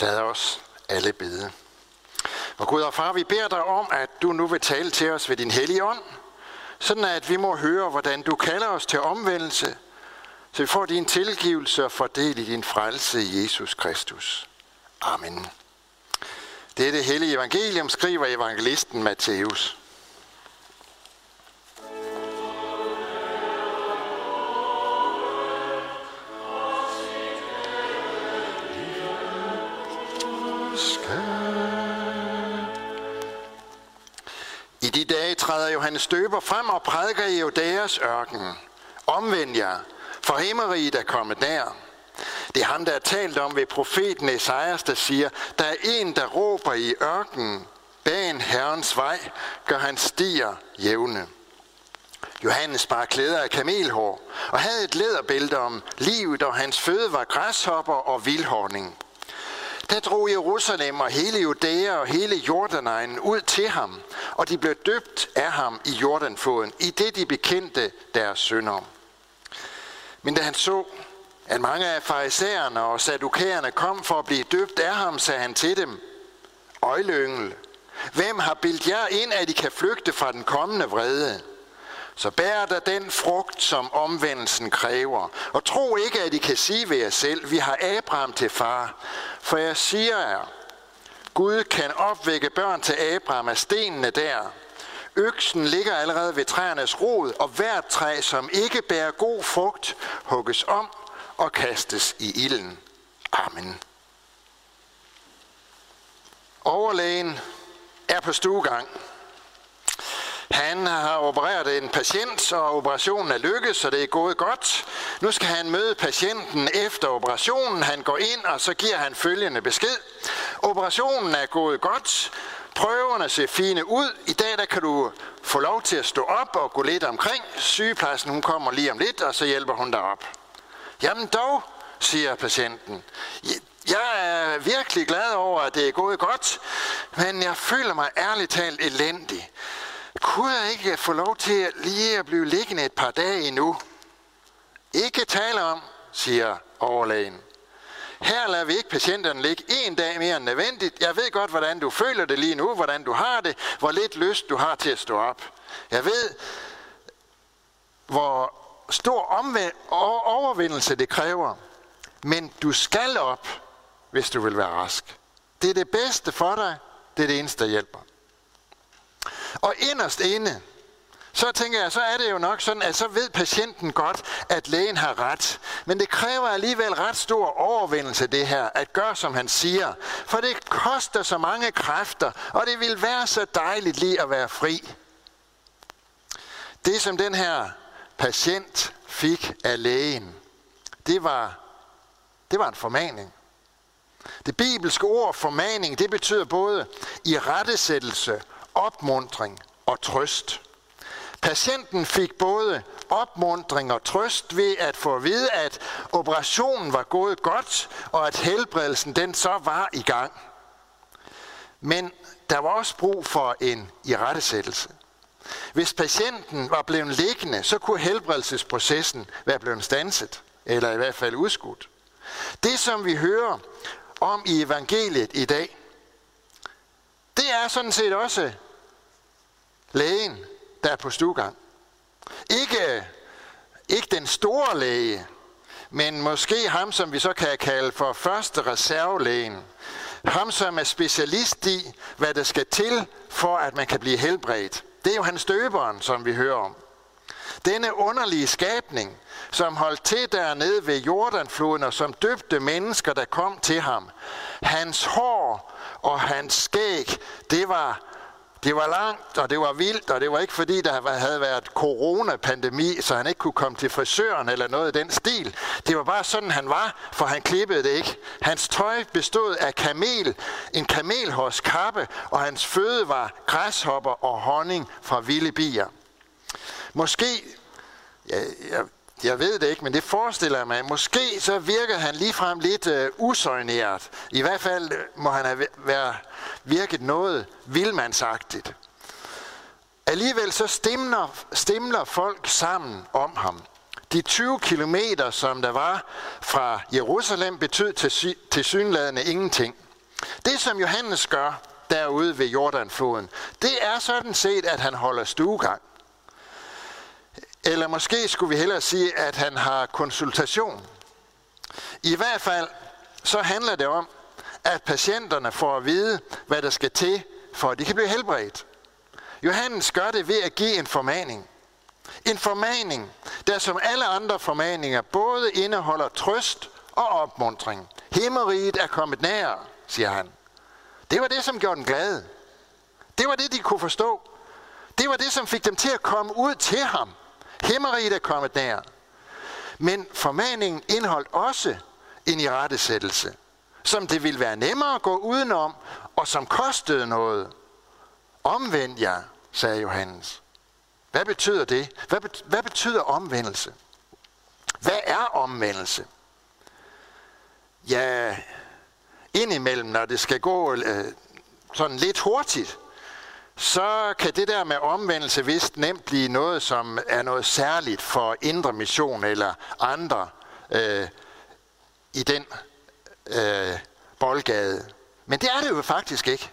Lad os alle bede. Og Gud og far, vi beder dig om, at du nu vil tale til os ved din hellige ånd, sådan at vi må høre, hvordan du kalder os til omvendelse, så vi får din tilgivelse og fordel i din frelse i Jesus Kristus. Amen. Det er det hellige evangelium, skriver evangelisten Matthæus. Træder Johannes Døber frem og prædiker i Judæas ørken. Omvend jer, for himmeriget er kommet nær. Det er ham, der er talt om ved profeten Esajas, der siger, der er en, der råber i ørkenen, bagen herrens vej, gør han stier jævne. Johannes bar klæder af kamelhår og havde et læderbælte om livet, og hans føde var græshopper og vildhorning. Der drog Jerusalem og hele Judæa og hele Jordanegnen ud til ham, og de blev døbt af ham i Jordanfoden, i det de bekendte deres sønder. Men da han så, at mange af farisæerne og sadukæerne kom for at blive døbt af ham, sagde han til dem, Øjløngel, hvem har bildt jer ind, at I kan flygte fra den kommende vrede? Så bær da den frugt, som omvendelsen kræver. Og tro ikke, at I kan sige ved jer selv, vi har Abraham til far. For jeg siger jer, Gud kan opvække børn til Abraham af stenene der. Øksen ligger allerede ved træernes rod, og hvert træ, som ikke bærer god frugt, hugges om og kastes i ilden. Amen. Overlægen er på stuegang. Han har opereret en patient, og operationen er lykkedes, så det er gået godt. Nu skal han møde patienten efter operationen. Han går ind, og så giver han følgende besked. Operationen er gået godt. Prøverne ser fine ud. I dag der kan du få lov til at stå op og gå lidt omkring. Sygeplejersken hun kommer lige om lidt, og så hjælper hun dig op. Jamen dog, siger patienten. Jeg er virkelig glad over, at det er gået godt, men jeg føler mig ærligt talt elendig. Kunne jeg ikke få lov til lige at blive liggende et par dage endnu? Ikke tale om, siger overlægen. Her lader vi ikke patienterne ligge en dag mere end nødvendigt. Jeg ved godt, hvordan du føler det lige nu, hvordan du har det, hvor lidt lyst du har til at stå op. Jeg ved, hvor stor overvindelse det kræver. Men du skal op, hvis du vil være rask. Det er det bedste for dig. Det er det eneste, der hjælper. Og inderst inde, så tænker jeg, så er det jo nok sådan, at så ved patienten godt, at lægen har ret. Men det kræver alligevel ret stor overvindelse, det her, at gøre, som han siger. For det koster så mange kræfter, og det vil være så dejligt lige at være fri. Det, som den her patient fik af lægen, det var, det var en formaning. Det bibelske ord formaning, det betyder både i rettesættelse, opmundring og trøst. Patienten fik både opmundring og trøst ved at få at vide, at operationen var gået godt, og at helbredelsen den så var i gang. Men der var også brug for en irettesættelse. Hvis patienten var blevet liggende, så kunne helbredelsesprocessen være blevet stanset, eller i hvert fald udskudt. Det, som vi hører om i evangeliet i dag, det er sådan set også lægen, der er på stuegang. Ikke, ikke den store læge, men måske ham, som vi så kan kalde for første reservelægen. Ham, som er specialist i, hvad der skal til, for at man kan blive helbredt. Det er jo hans døberen, som vi hører om. Denne underlige skabning, som holdt til dernede ved Jordanfloden, og som døbte mennesker, der kom til ham. Hans hår og hans skæg, det var det var langt, og det var vildt, og det var ikke fordi, der havde været coronapandemi, så han ikke kunne komme til frisøren eller noget i den stil. Det var bare sådan, han var, for han klippede det ikke. Hans tøj bestod af kamel, en kamelhårskappe, og hans føde var græshopper og honning fra vilde bier. Måske, ja, jeg, jeg ved det ikke, men det forestiller jeg mig. Måske så virker han ligefrem lidt øh, usøjneret. I hvert fald øh, må han have været virket noget vildmandsagtigt. Alligevel så stemler, stemler folk sammen om ham. De 20 kilometer, som der var fra Jerusalem, betød til, til synladende ingenting. Det, som Johannes gør derude ved Jordanfloden, det er sådan set, at han holder stuegang. Eller måske skulle vi hellere sige, at han har konsultation. I hvert fald så handler det om, at patienterne får at vide, hvad der skal til, for at de kan blive helbredt. Johannes gør det ved at give en formaning. En formaning, der som alle andre formaninger både indeholder trøst og opmuntring. Himmeriget er kommet nær, siger han. Det var det, som gjorde dem glade. Det var det, de kunne forstå. Det var det, som fik dem til at komme ud til ham. Himmeriget er kommet nær. Men formaningen indeholdt også en irettesættelse, som det ville være nemmere at gå udenom, og som kostede noget. Omvend jer, sagde Johannes. Hvad betyder det? Hvad, bet- hvad betyder omvendelse? Hvad er omvendelse? Ja, indimellem, når det skal gå øh, sådan lidt hurtigt, så kan det der med omvendelse vist nemt blive noget, som er noget særligt for indre mission eller andre øh, i den øh, boldgade. Men det er det jo faktisk ikke.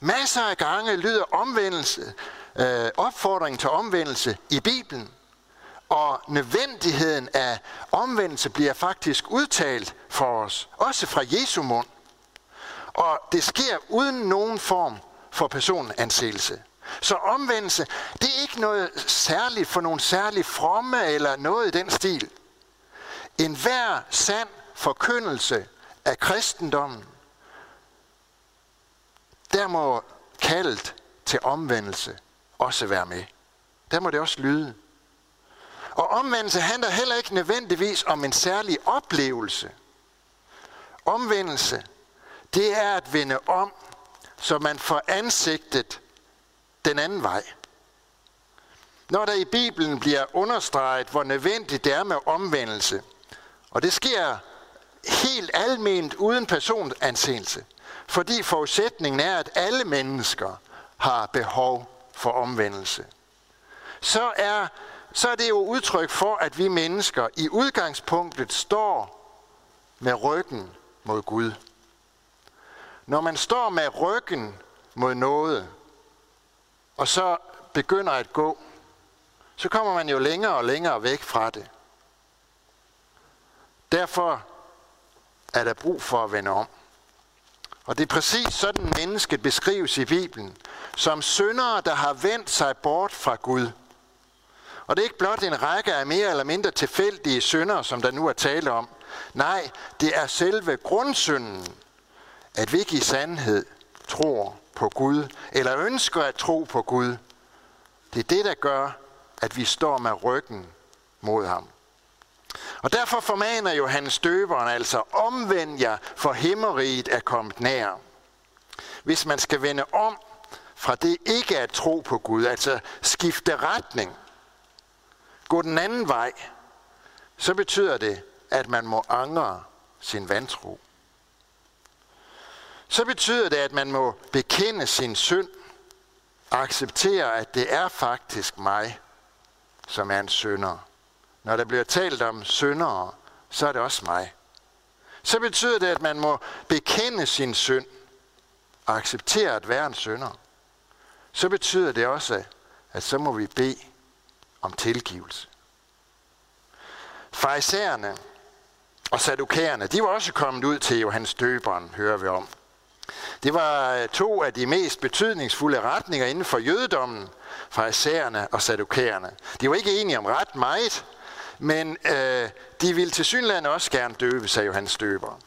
Masser af gange lyder omvendelse, øh, opfordringen til omvendelse i Bibelen. Og nødvendigheden af omvendelse bliver faktisk udtalt for os, også fra Jesu mund. Og det sker uden nogen form for personansættelse. Så omvendelse, det er ikke noget særligt for nogen særligt fromme eller noget i den stil. En hver sand forkyndelse af kristendommen, der må kaldet til omvendelse også være med. Der må det også lyde. Og omvendelse handler heller ikke nødvendigvis om en særlig oplevelse. Omvendelse, det er at vende om, så man får ansigtet den anden vej. Når der i Bibelen bliver understreget, hvor nødvendigt det er med omvendelse, og det sker helt alment uden personanseelse, fordi forudsætningen er, at alle mennesker har behov for omvendelse, så er, så er det jo udtryk for, at vi mennesker i udgangspunktet står med ryggen mod Gud. Når man står med ryggen mod noget, og så begynder at gå, så kommer man jo længere og længere væk fra det. Derfor er der brug for at vende om. Og det er præcis sådan mennesket beskrives i Bibelen, som syndere, der har vendt sig bort fra Gud. Og det er ikke blot en række af mere eller mindre tilfældige syndere, som der nu er tale om. Nej, det er selve grundsynden, at vi ikke i sandhed tror på Gud, eller ønsker at tro på Gud. Det er det, der gør, at vi står med ryggen mod ham. Og derfor formaner Johannes døberen altså, omvend jer, for himmeriget er kommet nær. Hvis man skal vende om fra det ikke at tro på Gud, altså skifte retning, gå den anden vej, så betyder det, at man må angre sin vantro. Så betyder det, at man må bekende sin synd og acceptere, at det er faktisk mig, som er en synder. Når der bliver talt om syndere, så er det også mig. Så betyder det, at man må bekende sin synd og acceptere at være en synder. Så betyder det også, at så må vi bede om tilgivelse. Farisæerne og sadukæerne, de var også kommet ud til Johannes døberen, hører vi om. Det var øh, to af de mest betydningsfulde retninger inden for jødedommen, farisæerne og sadukæerne. De var ikke enige om ret meget, men øh, de ville til synland også gerne døbe, sagde Johannes døber.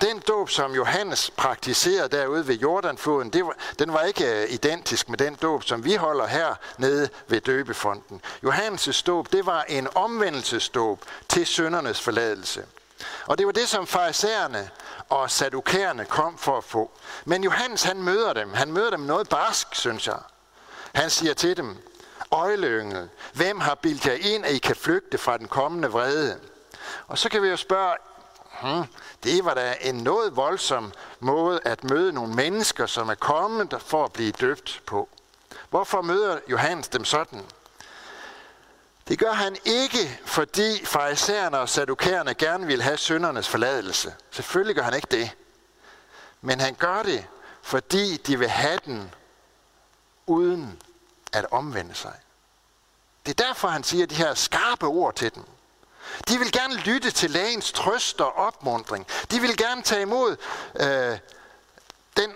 Den dåb, som Johannes praktiserede derude ved Jordanfloden, det var, den var ikke øh, identisk med den dåb, som vi holder her nede ved døbefonden. Johannes' dåb, det var en omvendelsesdåb til søndernes forladelse. Og det var det, som farisæerne og sadukærerne kom for at få. Men Johannes, han møder dem. Han møder dem noget barsk, synes jeg. Han siger til dem, øjleyngel, hvem har bildt jer ind, at I kan flygte fra den kommende vrede? Og så kan vi jo spørge, hmm, det var da en noget voldsom måde at møde nogle mennesker, som er kommet for at blive døbt på. Hvorfor møder Johannes dem sådan? Det gør han ikke, fordi farisæerne og sadukærerne gerne vil have syndernes forladelse. Selvfølgelig gør han ikke det. Men han gør det, fordi de vil have den uden at omvende sig. Det er derfor, han siger de her skarpe ord til dem. De vil gerne lytte til lægens trøst og opmundring. De vil gerne tage imod øh, den,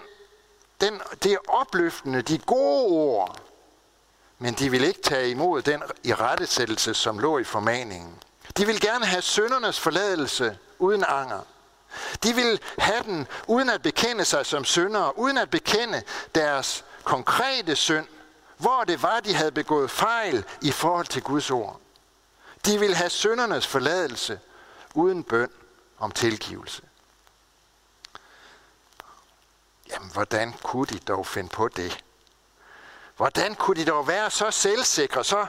den, det opløftende, de gode ord. Men de vil ikke tage imod den i rettesættelse, som lå i formaningen. De vil gerne have søndernes forladelse uden anger. De vil have den uden at bekende sig som syndere, uden at bekende deres konkrete synd, hvor det var, de havde begået fejl i forhold til Guds ord. De vil have søndernes forladelse uden bøn om tilgivelse. Jamen, hvordan kunne de dog finde på det? Hvordan kunne de dog være så selvsikre, så,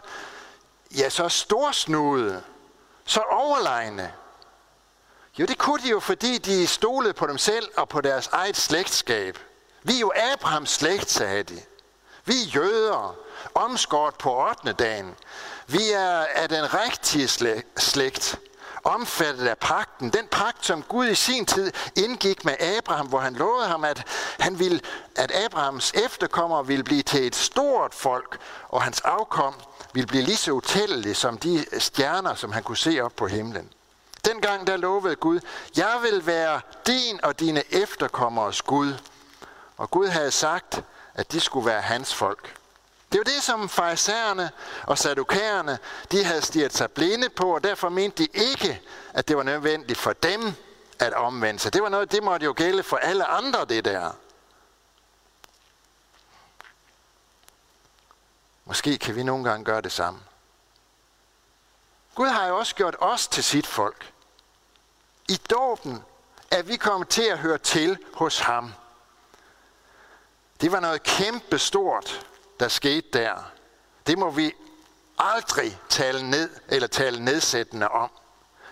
ja, så storsnude, så overlegne? Jo, det kunne de jo, fordi de stolede på dem selv og på deres eget slægtskab. Vi er jo Abrahams slægt, sagde de. Vi er jøder, omskåret på 8. dagen. Vi er af den rigtige slægt, omfattet af pakten. Den pagt, som Gud i sin tid indgik med Abraham, hvor han lovede ham, at, han ville, at Abrahams efterkommere ville blive til et stort folk, og hans afkom ville blive lige så utællige som de stjerner, som han kunne se op på himlen. Dengang der lovede Gud, jeg vil være din og dine efterkommers Gud. Og Gud havde sagt, at de skulle være hans folk. Det var det, som farisæerne og sadukærerne, de havde stiget sig blinde på, og derfor mente de ikke, at det var nødvendigt for dem at omvende sig. Det var noget, det måtte jo gælde for alle andre, det der. Måske kan vi nogle gange gøre det samme. Gud har jo også gjort os til sit folk. I dåben er vi kommet til at høre til hos ham. Det var noget kæmpe stort, der skete der. Det må vi aldrig tale ned eller tale nedsættende om.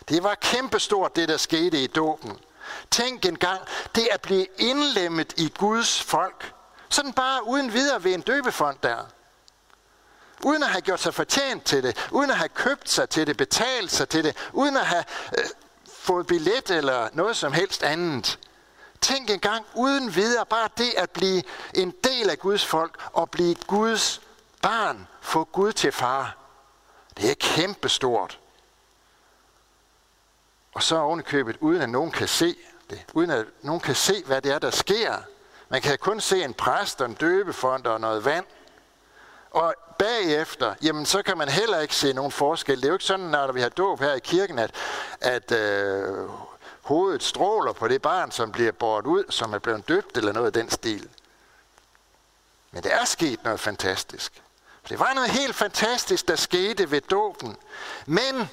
Det var kæmpestort, det der skete i dåben. Tænk engang, det at blive indlemmet i Guds folk. Sådan bare uden videre ved en døbefond der. Uden at have gjort sig fortjent til det. Uden at have købt sig til det, betalt sig til det. Uden at have øh, fået billet eller noget som helst andet. Tænk engang uden videre, bare det at blive en del af Guds folk og blive Guds barn, få Gud til far. Det er kæmpestort. Og så ovenikøbet, uden at nogen kan se det. Uden at nogen kan se, hvad det er, der sker. Man kan kun se en præst og en døbefond og noget vand. Og bagefter, jamen så kan man heller ikke se nogen forskel. Det er jo ikke sådan, når vi har dåb her i kirken, at, at øh, hovedet stråler på det barn, som bliver båret ud, som er blevet døbt eller noget af den stil. Men det er sket noget fantastisk. Det var noget helt fantastisk, der skete ved dåben. Men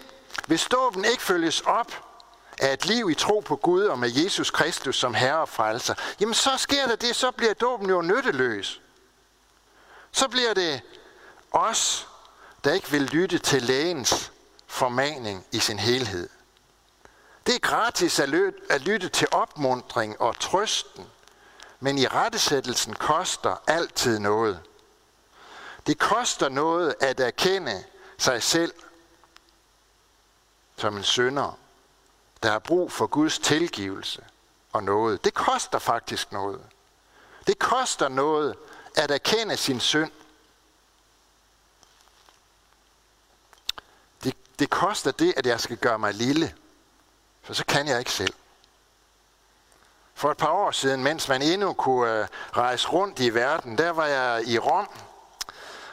hvis dåben ikke følges op af et liv i tro på Gud og med Jesus Kristus som Herre og Frelser, jamen så sker der det, så bliver dåben jo nytteløs. Så bliver det os, der ikke vil lytte til lægens formaning i sin helhed. Det er gratis at lytte til opmundring og trøsten, men i rettesættelsen koster altid noget. Det koster noget at erkende sig selv som en synder, der har brug for Guds tilgivelse og noget. Det koster faktisk noget. Det koster noget at erkende sin synd. Det, det koster det, at jeg skal gøre mig lille. For så kan jeg ikke selv. For et par år siden, mens man endnu kunne øh, rejse rundt i verden, der var jeg i Rom.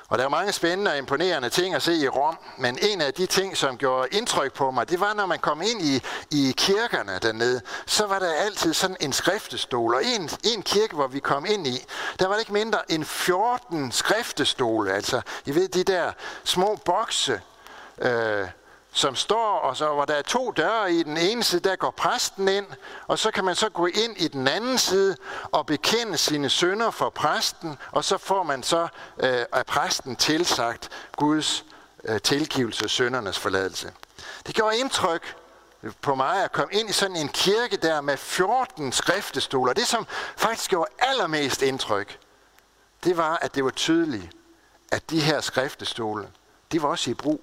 Og der var mange spændende og imponerende ting at se i Rom. Men en af de ting, som gjorde indtryk på mig, det var, når man kom ind i, i kirkerne dernede, så var der altid sådan en skriftestol. Og en, en kirke, hvor vi kom ind i, der var det ikke mindre end 14 skriftestole. Altså, I ved, de der små bokse, øh, som står, og så, hvor der er to døre i den ene side, der går præsten ind, og så kan man så gå ind i den anden side og bekende sine sønder for præsten, og så får man så øh, af præsten tilsagt Guds øh, tilgivelse og søndernes forladelse. Det gjorde indtryk på mig at komme ind i sådan en kirke der med 14 skriftestoler. Det, som faktisk gjorde allermest indtryk, det var, at det var tydeligt, at de her skriftestole, de var også i brug.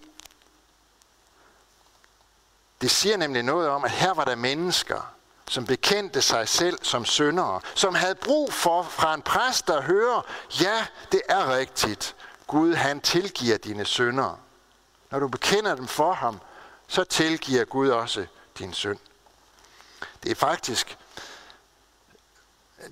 Det siger nemlig noget om, at her var der mennesker, som bekendte sig selv som syndere, som havde brug for fra en præst at høre, ja, det er rigtigt. Gud, han tilgiver dine synder. Når du bekender dem for ham, så tilgiver Gud også din synd. Det er faktisk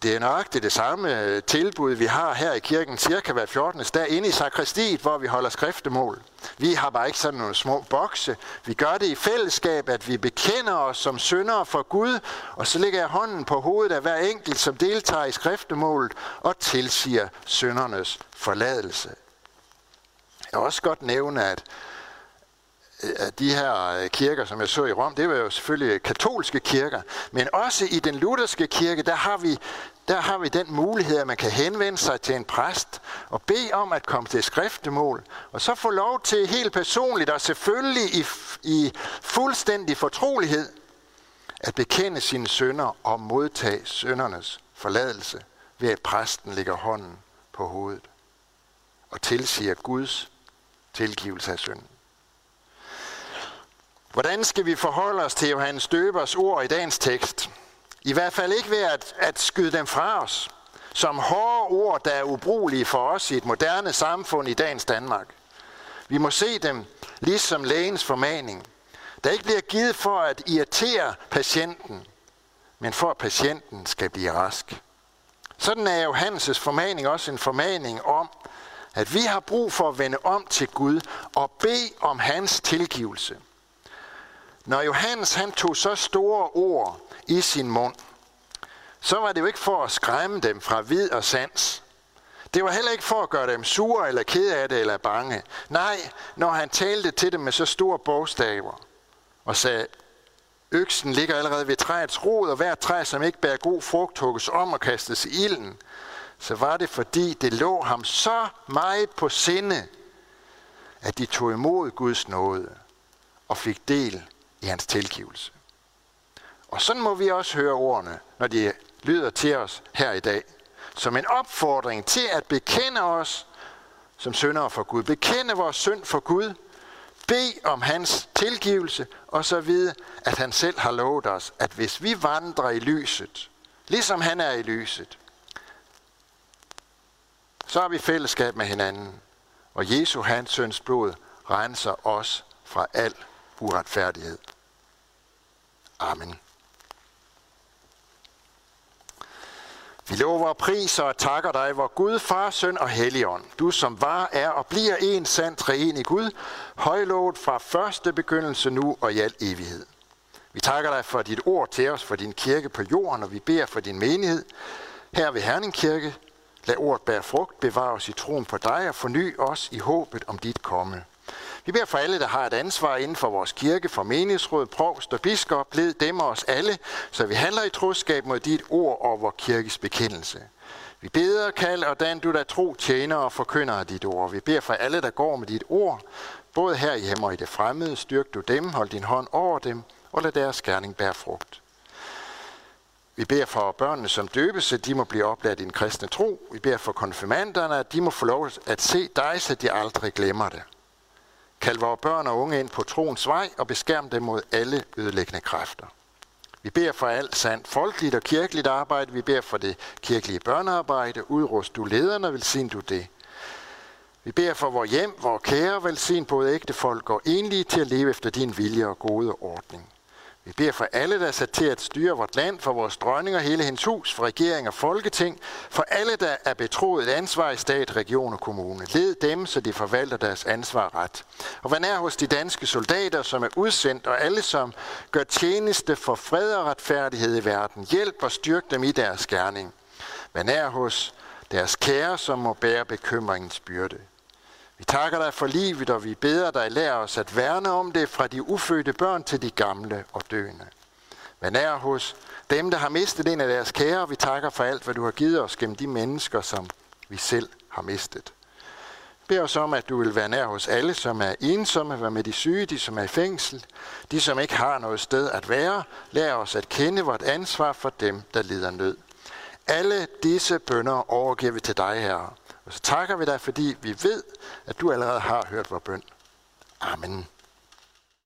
det er nøjagtigt det samme øh, tilbud, vi har her i kirken cirka hver 14. dag inde i sakristiet, hvor vi holder skriftemål. Vi har bare ikke sådan nogle små bokse. Vi gør det i fællesskab, at vi bekender os som syndere for Gud, og så lægger jeg hånden på hovedet af hver enkelt, som deltager i skriftemålet, og tilsiger syndernes forladelse. Jeg vil også godt nævne, at de her øh, kirker, som jeg så i Rom, det var jo selvfølgelig katolske kirker, men også i den lutherske kirke, der har vi, der har vi den mulighed, at man kan henvende sig til en præst og bede om at komme til skriftemål, og så få lov til helt personligt og selvfølgelig i, i fuldstændig fortrolighed at bekende sine sønder og modtage søndernes forladelse ved at præsten lægger hånden på hovedet og tilsiger Guds tilgivelse af synden. Hvordan skal vi forholde os til Johannes Døbers ord i dagens tekst? I hvert fald ikke ved at, at skyde dem fra os, som hårde ord, der er ubrugelige for os i et moderne samfund i dagens Danmark. Vi må se dem ligesom lægens formaning, der ikke bliver givet for at irritere patienten, men for at patienten skal blive rask. Sådan er Johannes' formaning også en formaning om, at vi har brug for at vende om til Gud og bede om hans tilgivelse – når Johannes han tog så store ord i sin mund, så var det jo ikke for at skræmme dem fra vid og sans. Det var heller ikke for at gøre dem sure eller ked af det eller bange. Nej, når han talte til dem med så store bogstaver og sagde, øksen ligger allerede ved træets rod, og hver træ, som ikke bærer god frugt, hugges om og kastes i ilden, så var det fordi, det lå ham så meget på sinde, at de tog imod Guds nåde og fik del i hans tilgivelse. Og sådan må vi også høre ordene, når de lyder til os her i dag. Som en opfordring til at bekende os som syndere for Gud. Bekende vores synd for Gud. Bed om hans tilgivelse, og så vide, at han selv har lovet os, at hvis vi vandrer i lyset, ligesom han er i lyset, så har vi fællesskab med hinanden. Og Jesu hans søns blod renser os fra al uretfærdighed. Amen. Vi lover og priser og takker dig, hvor Gud, Far, Søn og Helligånd, du som var, er og bliver en sand træen i Gud, højlovet fra første begyndelse nu og i al evighed. Vi takker dig for dit ord til os, for din kirke på jorden, og vi beder for din menighed. Her ved Herning Kirke, lad ordet bære frugt, bevare os i troen på dig og forny os i håbet om dit komme. Vi beder for alle, der har et ansvar inden for vores kirke, for menighedsråd, provst og biskop, led dem og os alle, så vi handler i troskab mod dit ord og vores kirkes bekendelse. Vi beder, kald og dan du der tro, tjener og forkynder af dit ord. Vi beder for alle, der går med dit ord, både her hjemme og i det fremmede. Styrk du dem, hold din hånd over dem, og lad deres gerning bære frugt. Vi beder for børnene som døbes, at de må blive oplært i en kristne tro. Vi beder for konfirmanderne, at de må få lov at se dig, så de aldrig glemmer det. Kald vores børn og unge ind på troens vej og beskærm dem mod alle ødelæggende kræfter. Vi beder for alt sandt folkeligt og kirkeligt arbejde. Vi beder for det kirkelige børnearbejde. Udrust du lederne, velsign du det. Vi beder for vores hjem, vores kære, velsign både ægte folk og enlige til at leve efter din vilje og gode ordning. Vi beder for alle, der er sat til at styre vort land, for vores dronning og hele hendes hus, for regering og folketing, for alle, der er betroet ansvar i stat, region og kommune. Led dem, så de forvalter deres ansvar ret. Og hvad er hos de danske soldater, som er udsendt, og alle, som gør tjeneste for fred og retfærdighed i verden. Hjælp og styrk dem i deres gerning. Hvad er hos deres kære, som må bære bekymringens byrde. Vi takker dig for livet, og vi beder dig, lær os at værne om det fra de ufødte børn til de gamle og døende. Men er hos dem, der har mistet en af deres kære, vi takker for alt, hvad du har givet os gennem de mennesker, som vi selv har mistet. Bed os om, at du vil være nær hos alle, som er ensomme, være med de syge, de som er i fængsel, de som ikke har noget sted at være. Lær os at kende vort ansvar for dem, der lider nød. Alle disse bønder overgiver vi til dig, Herre. Så takker vi dig, fordi vi ved, at du allerede har hørt vores bøn. Amen.